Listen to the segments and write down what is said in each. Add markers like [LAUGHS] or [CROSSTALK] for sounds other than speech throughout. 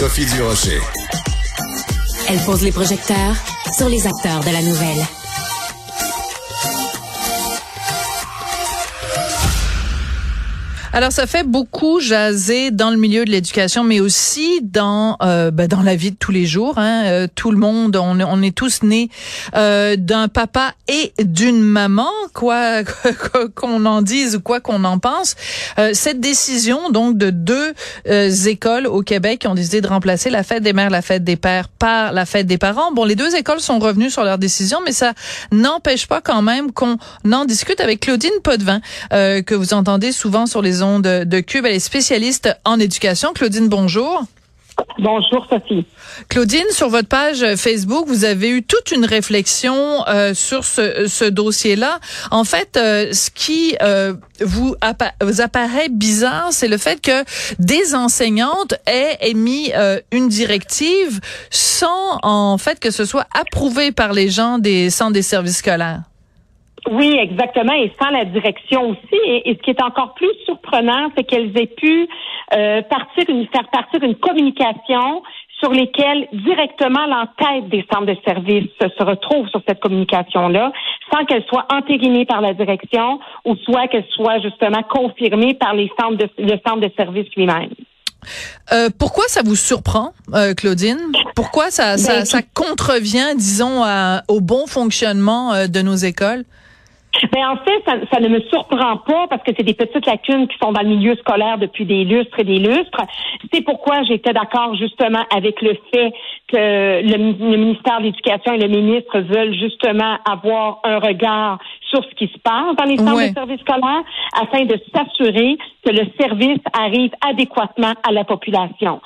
Sophie Durocher. Elle pose les projecteurs sur les acteurs de la nouvelle. Alors, ça fait beaucoup jaser dans le milieu de l'éducation, mais aussi dans euh, ben, dans la vie de tous les jours. Hein. Euh, tout le monde, on, on est tous nés euh, d'un papa et d'une maman, quoi [LAUGHS] qu'on en dise ou quoi qu'on en pense. Euh, cette décision, donc, de deux euh, écoles au Québec qui ont décidé de remplacer la fête des mères, la fête des pères par la fête des parents. Bon, les deux écoles sont revenues sur leur décision, mais ça n'empêche pas quand même qu'on en discute avec Claudine Potvin, que vous entendez souvent sur les de, de Cube. Elle est spécialiste en éducation. Claudine, bonjour. Bonjour Sophie. Claudine, sur votre page Facebook, vous avez eu toute une réflexion euh, sur ce, ce dossier-là. En fait, euh, ce qui euh, vous, vous, apparaît bizarre, c'est le fait que des enseignantes aient émis une directive sans en fait que ce soit approuvé par les gens des centres des services scolaires. Oui, exactement, et sans la direction aussi. Et, ce qui est encore plus surprenant, c'est qu'elles aient pu euh, faire partir une communication sur lesquelles directement l'entête des centres de services se retrouve sur cette communication-là, sans qu'elle soit entérinée par la direction ou soit qu'elle soit justement confirmée par les centres de, le centre de service lui-même. Euh, pourquoi ça vous surprend, euh, Claudine? Pourquoi ça, ça, ben, ça contrevient, disons, au bon fonctionnement euh, de nos écoles? Mais en fait, ça, ça, ne me surprend pas parce que c'est des petites lacunes qui sont dans le milieu scolaire depuis des lustres et des lustres. C'est pourquoi j'étais d'accord justement avec le fait que le, ministère de l'Éducation et le ministre veulent justement avoir un regard sur ce qui se passe dans les centres de services scolaires afin de s'assurer que le service arrive adéquatement à la population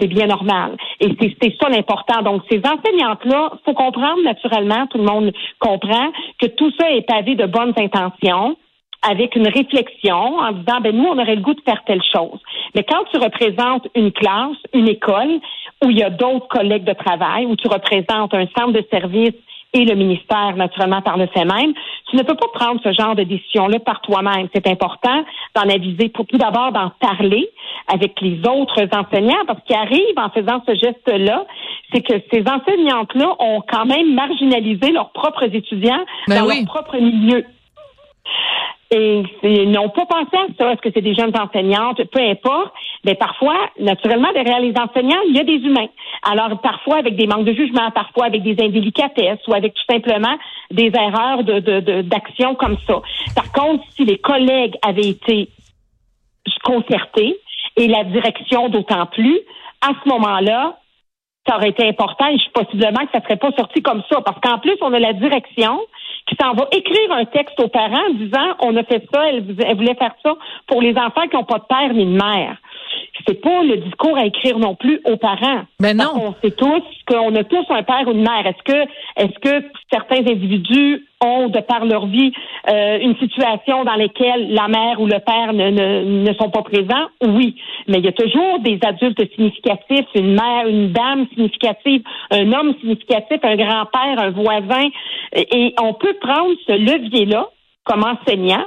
c'est bien normal. Et c'est ça l'important. Donc, ces enseignantes-là, faut comprendre naturellement, tout le monde comprend, que tout ça est pavé de bonnes intentions avec une réflexion en disant ben nous on aurait le goût de faire telle chose. Mais quand tu représentes une classe, une école où il y a d'autres collègues de travail, où tu représentes un centre de service et le ministère, naturellement, par le fait même. Tu ne peux pas prendre ce genre de décision-là par toi-même. C'est important d'en aviser, pour tout d'abord d'en parler avec les autres enseignants, parce qu'il arrive en faisant ce geste-là, c'est que ces enseignantes-là ont quand même marginalisé leurs propres étudiants ben dans leur propre milieu. Et ils n'ont pas pensé à ça. Est-ce que c'est des jeunes enseignantes? Peu importe. Mais parfois, naturellement, derrière les enseignants, il y a des humains. Alors, parfois avec des manques de jugement, parfois avec des indélicatesses ou avec tout simplement des erreurs de, d'action comme ça. Par contre, si les collègues avaient été concertés et la direction d'autant plus, à ce moment-là, ça aurait été important et possiblement que ça serait pas sorti comme ça. Parce qu'en plus, on a la direction qui s'en va écrire un texte aux parents en disant on a fait ça, elle, voulait faire ça pour les enfants qui n'ont pas de père ni de mère. C'est pas le discours à écrire non plus aux parents. Ben non. on sait tous qu'on a tous un père ou une mère. Est-ce que est-ce que certains individus ont, de par leur vie, euh, une situation dans laquelle la mère ou le père ne, ne, ne, sont pas présents? Oui. Mais il y a toujours des adultes significatifs, une mère, une dame significative, un homme significatif, un grand-père, un voisin. Et on peut prendre ce levier-là comme enseignant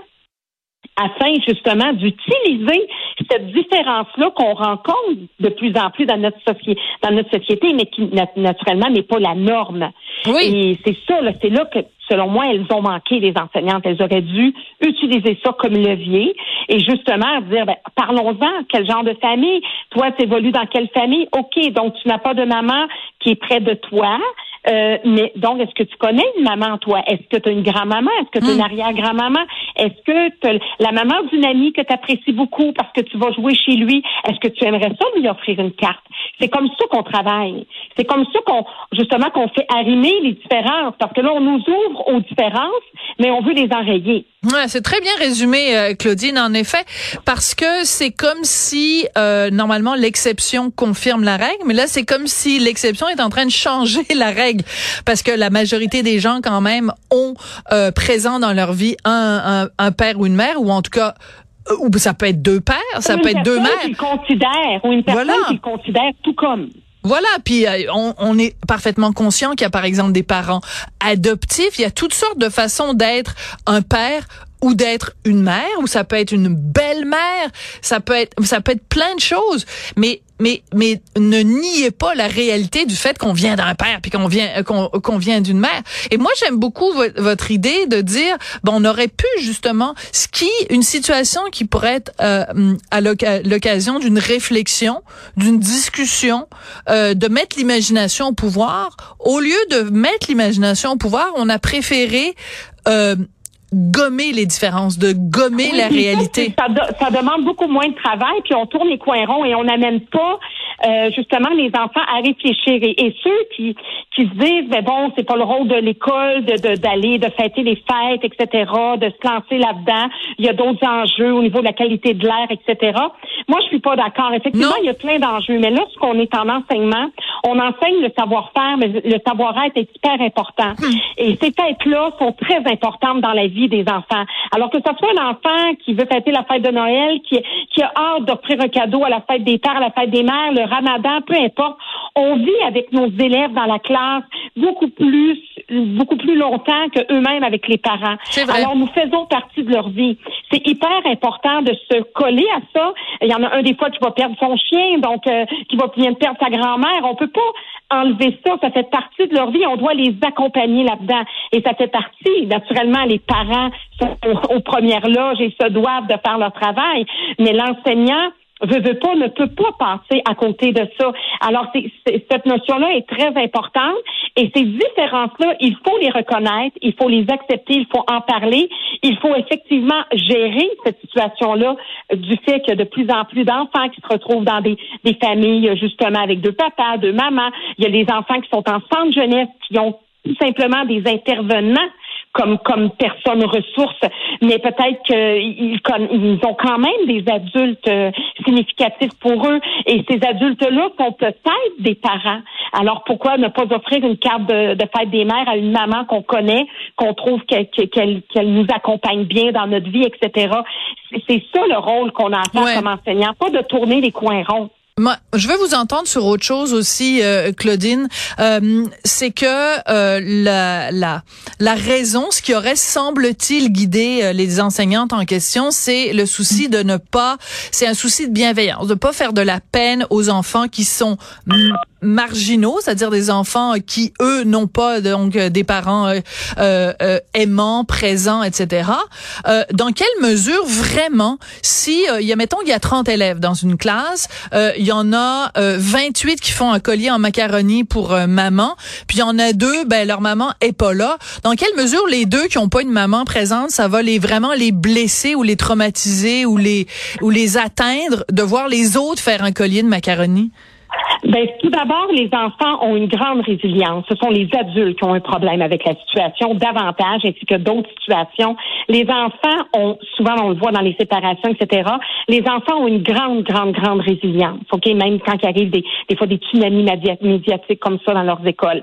afin justement d'utiliser cette différence-là qu'on rencontre de plus en plus dans notre société, dans notre société, mais qui naturellement n'est pas la norme. Oui. Et c'est ça, c'est là que, selon moi, elles ont manqué les enseignantes. Elles auraient dû utiliser ça comme levier et justement dire, ben, parlons-en, quel genre de famille? Toi, tu évolues dans quelle famille? OK, donc tu n'as pas de maman qui est près de toi. Euh, mais donc, est-ce que tu connais une maman, toi? Est-ce que tu as une grand-maman? Est-ce que tu as une hmm. arrière-grand-maman? Est-ce que tu la maman d'une amie que tu apprécies beaucoup parce que tu vas jouer chez lui? Est-ce que tu aimerais ça lui offrir une carte? C'est comme ça qu'on travaille. C'est comme ça qu'on, justement, qu'on fait arrimer les différences. Parce que là, on nous ouvre aux différences, mais on veut les enrayer. Ouais, c'est très bien résumé, euh, Claudine, en effet, parce que c'est comme si, euh, normalement, l'exception confirme la règle, mais là, c'est comme si l'exception est en train de changer [LAUGHS] la règle parce que la majorité des gens quand même ont euh, présent dans leur vie un, un, père ou une mère ou en tout cas ou ça peut être deux pères, ça peut être deux mères. Qui considère, ou une personne voilà. qui considère tout comme. Voilà, puis euh, on, on, est parfaitement conscient qu'il y a par exemple des parents adoptifs, il y a toutes sortes de façons d'être un père ou d'être une mère, ou ça peut être une belle-mère, ça peut être, ça peut être plein de choses. Mais mais mais ne niez pas la réalité du fait qu'on vient d'un père puis qu'on vient qu'on vient d'une mère. Et moi j'aime beaucoup votre idée de dire bon on aurait pu justement ce qui une situation qui pourrait être euh, à l'occasion d'une réflexion, d'une discussion, euh, de mettre l'imagination au pouvoir. Au lieu de mettre l'imagination au pouvoir, on a préféré euh, gommer les différences, de gommer la réalité. Ça, ça, demande beaucoup moins de travail, puis on tourne les coins ronds et on n'amène pas euh, justement les enfants à réfléchir. Et, ceux qui, qui se disent, mais bon, c'est pas le rôle de l'école de d'aller, de, fêter les fêtes, etc., de se lancer là-dedans. Il y a d'autres enjeux au niveau de la qualité de l'air, etc. Moi, je suis pas d'accord. Effectivement, il y a plein d'enjeux, mais lorsqu'on est en enseignement, on enseigne le savoir-faire, mais le savoir-être est hyper important. Hmm. Et ces fêtes-là sont très importantes dans la vie des enfants. Alors que ce soit un enfant qui veut fêter la fête de Noël, qui, qui a hâte d'offrir un cadeau à la fête des pères, à la fête des mères, le ramadan, peu importe, on vit avec nos élèves dans la classe beaucoup plus beaucoup plus longtemps que eux-mêmes avec les parents. Alors nous faisons partie de leur vie. C'est hyper important de se coller à ça. Il y en a un des fois qui va perdre son chien, donc euh, qui va bien perdre sa grand-mère. On peut pas enlever ça. Ça fait partie de leur vie. On doit les accompagner là-dedans. Et ça fait partie, naturellement, les parents sont aux premières loges et se doivent de faire leur travail. Mais l'enseignant, veut, veut pas, ne peut pas passer à côté de ça. Alors, c'est, cette notion-là est très importante et ces différences-là, il faut les reconnaître, il faut les accepter, il faut en parler, il faut effectivement gérer cette situation-là du fait qu'il y a de plus en plus d'enfants qui se retrouvent dans des, des familles, justement, avec deux papas, deux mamans. Il y a les enfants qui sont en centre jeunesse, qui ont tout simplement des intervenants comme comme personnes ressources, mais peut-être qu'ils ils ont quand même des adultes euh, significatifs pour eux et ces adultes-là sont peut-être des parents. Alors pourquoi ne pas offrir une carte de, fête des mères à une maman qu'on connaît, qu'on trouve qu'elle qu'elle nous accompagne bien dans notre vie, etc. C'est ça le rôle qu'on a à faire comme enseignant, pas de tourner les coins ronds. Moi, je veux vous entendre sur autre chose aussi, euh, Claudine. Euh, c'est que euh, la, la, la raison, ce qui aurait semble-t-il guidé les enseignantes en question, c'est le souci de ne pas, c'est un souci de bienveillance, de pas faire de la peine aux enfants qui sont marginaux, c'est-à-dire des enfants qui eux n'ont pas donc des parents aimants, présents, etc. dans quelle mesure vraiment, si il y a mettons il y a 30 élèves dans une classe il y en a 28 euh, qui font un collier en macaroni pour euh, maman, puis il y en a deux, ben leur maman est pas là. Dans quelle mesure les deux qui ont pas une maman présente, ça va les vraiment les blesser ou les traumatiser ou les ou les atteindre de voir les autres faire un collier de macaroni? Ben, tout d'abord, les enfants ont une grande résilience. Ce sont les adultes qui ont un problème avec la situation davantage, ainsi que d'autres situations. Les enfants ont, souvent on le voit dans les séparations, etc., les enfants ont une grande, grande, grande résilience. OK, même quand il arrive des, des fois des tsunamis médiatiques comme ça dans leurs écoles.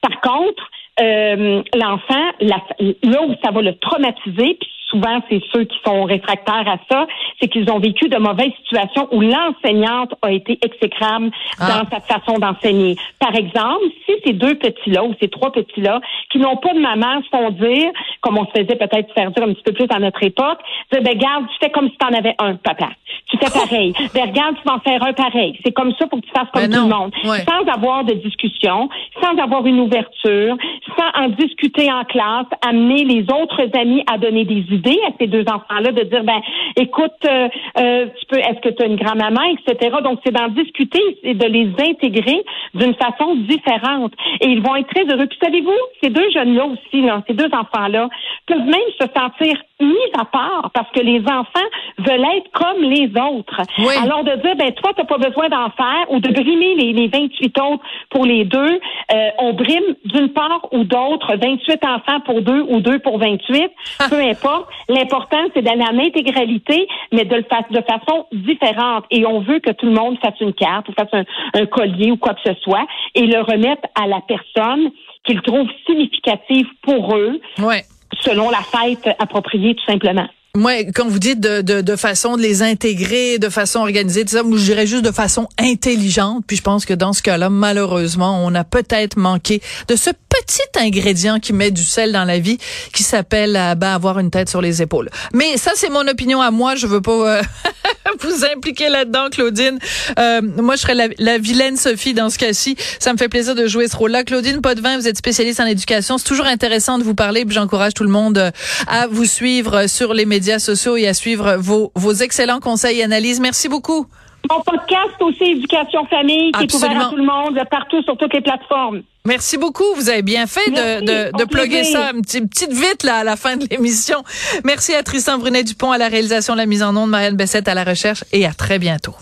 Par contre, euh, l'enfant, là où ça va le traumatiser, puis souvent c'est ceux qui sont réfractaires à ça, c'est qu'ils ont vécu de mauvaises situations où l'enseignante a été exécrable ah. dans sa façon d'enseigner. Par exemple, si ces deux petits-là ou ces trois petits-là qui n'ont pas de maman se font dire, comme on se faisait peut-être faire dire un petit peu plus à notre époque, dire, ben, garde, tu fais comme si tu en avais un, papa. Tu fais pareil. [LAUGHS] ben, regarde, tu vas en faire un pareil. C'est comme ça pour que tu fasses comme ben tout le monde. Sans avoir de discussion, sans avoir une ouverture, sans en discuter en classe, amener les autres amis à donner des idées à ces deux enfants-là, de dire, ben, écoute, euh, euh, tu peux, est-ce que tu as une grand-maman, etc. Donc, c'est d'en discuter et de les intégrer d'une façon différente. Et ils vont être très heureux. Puis, savez-vous, ces deux jeunes-là aussi, là, ces deux enfants-là, peuvent même se sentir mis à part parce que les enfants veulent être comme les autres. Alors de dire, ben toi, t'as pas besoin d'en faire ou de brimer les, les 28 autres pour les deux, euh, on brime d'une part ou d'autre 28 enfants pour deux ou deux pour 28, peu importe. L'important, c'est d'aller en intégralité, mais de le faire de façon différente. Et on veut que tout le monde fasse une carte ou fasse un, un collier ou quoi que ce soit et le remettre à la personne qu'ils trouvent significative pour eux. Ouais selon la fête appropriée, tout simplement. Moi, quand vous dites de, de, de, façon de les intégrer, de façon organisée, tout ça, je dirais juste de façon intelligente. Puis je pense que dans ce cas-là, malheureusement, on a peut-être manqué de ce petit ingrédient qui met du sel dans la vie, qui s'appelle euh, ben, avoir une tête sur les épaules. Mais ça, c'est mon opinion à moi. Je veux pas euh, [LAUGHS] vous impliquer là-dedans, Claudine. Euh, moi, je serais la, vilaine Sophie dans ce cas-ci. Ça me fait plaisir de jouer ce rôle-là. Claudine Potvin, vous êtes spécialiste en éducation. C'est toujours intéressant de vous parler. J'encourage tout le monde à vous suivre sur les médias sociaux et à suivre vos, vos excellents conseils et analyses. Merci beaucoup. Mon podcast aussi, Éducation Famille, qui est ouvert à tout le monde, partout sur toutes les plateformes. Merci beaucoup. Vous avez bien fait de, de, de plugger ça une petite, petite vite là à la fin de l'émission. Merci à Tristan Brunet-Dupont à la réalisation, la mise en onde, Marianne Bessette à la recherche et à très bientôt.